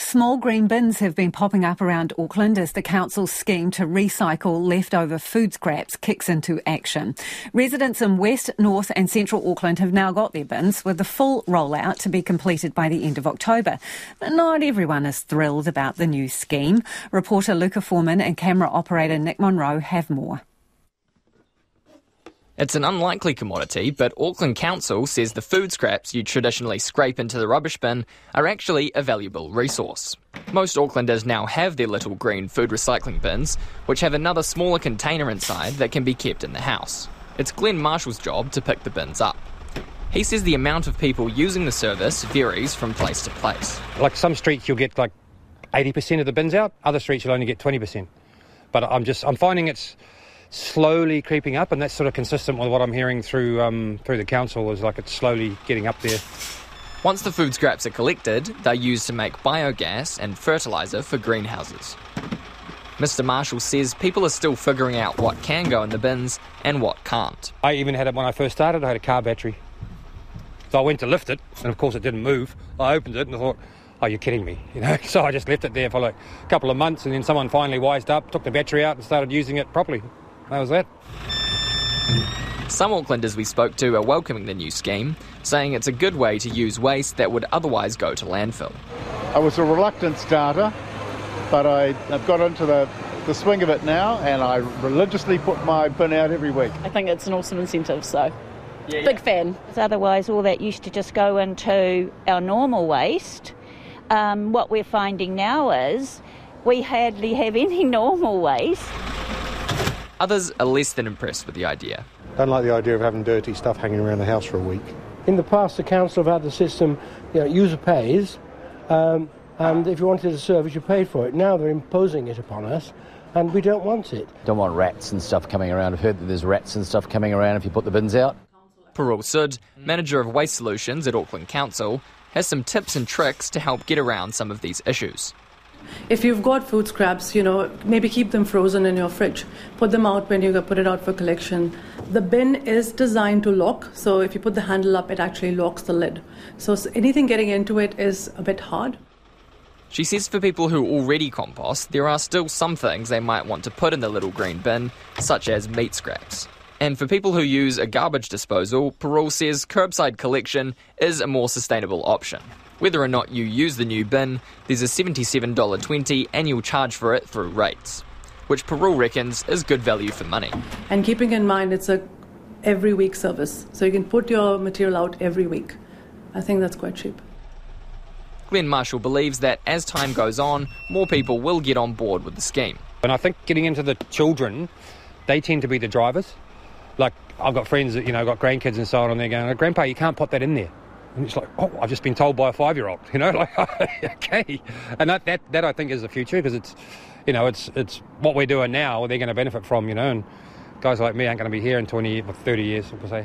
Small green bins have been popping up around Auckland as the council's scheme to recycle leftover food scraps kicks into action. Residents in West, North and Central Auckland have now got their bins with the full rollout to be completed by the end of October. But not everyone is thrilled about the new scheme. Reporter Luka Forman and camera operator Nick Monro have more. It's an unlikely commodity, but Auckland Council says the food scraps you traditionally scrape into the rubbish bin are actually a valuable resource. Most Aucklanders now have their little green food recycling bins, which have another smaller container inside that can be kept in the house. It's Glenn Marshall's job to pick the bins up. He says the amount of people using the service varies from place to place. Like some streets, you'll get like 80% of the bins out. Other streets, you'll only get 20%. But I'm just I'm finding it's slowly creeping up, and that's sort of consistent with what I'm hearing through um, through the council. Is like it's slowly getting up there. Once the food scraps are collected, they're used to make biogas and fertiliser for greenhouses. Mr. Marshall says people are still figuring out what can go in the bins and what can't. I even had it when I first started. I had a car battery, so I went to lift it, and of course it didn't move. I opened it and I thought, "Oh, you're kidding me!" You know. So I just left it there for like a couple of months, and then someone finally wised up, took the battery out, and started using it properly. That was it. Some Aucklanders we spoke to are welcoming the new scheme, saying it's a good way to use waste that would otherwise go to landfill. I was a reluctant starter, but I, have got into the, the swing of it now and I religiously put my bin out every week. I think it's an awesome incentive, so yeah, big yeah. fan. Otherwise, all that used to just go into our normal waste. Um, what we're finding now is we hardly have any normal waste. Others are less than impressed with the idea. Don't like the idea of having dirty stuff hanging around the house for a week. In the past, the council have had the system, you know, user pays, um, and if you wanted a service, you paid for it. Now they're imposing it upon us, and we don't want it. Don't want rats and stuff coming around. I've heard that there's rats and stuff coming around if you put the bins out. Parul Sud, manager of waste solutions at Auckland Council, has some tips and tricks to help get around some of these issues. If you've got food scraps, you know, maybe keep them frozen in your fridge. Put them out when you put it out for collection. The bin is designed to lock, so if you put the handle up, it actually locks the lid. So anything getting into it is a bit hard. She says for people who already compost, there are still some things they might want to put in the little green bin, such as meat scraps. And for people who use a garbage disposal, Parul says curbside collection is a more sustainable option. Whether or not you use the new bin, there's a $77.20 annual charge for it through rates, which Parul reckons is good value for money. And keeping in mind it's a every week service, so you can put your material out every week. I think that's quite cheap. Glenn Marshall believes that as time goes on, more people will get on board with the scheme. And I think getting into the children, they tend to be the drivers. Like I've got friends that you know got grandkids and so on, and they're going, "Grandpa, you can't put that in there." And it's like, oh, I've just been told by a five-year-old, you know, like, okay. And that, that, that I think is the future because it's, you know, it's, it's what we're doing now, they're going to benefit from, you know, and guys like me aren't going to be here in 20 or 30 years, we'll say.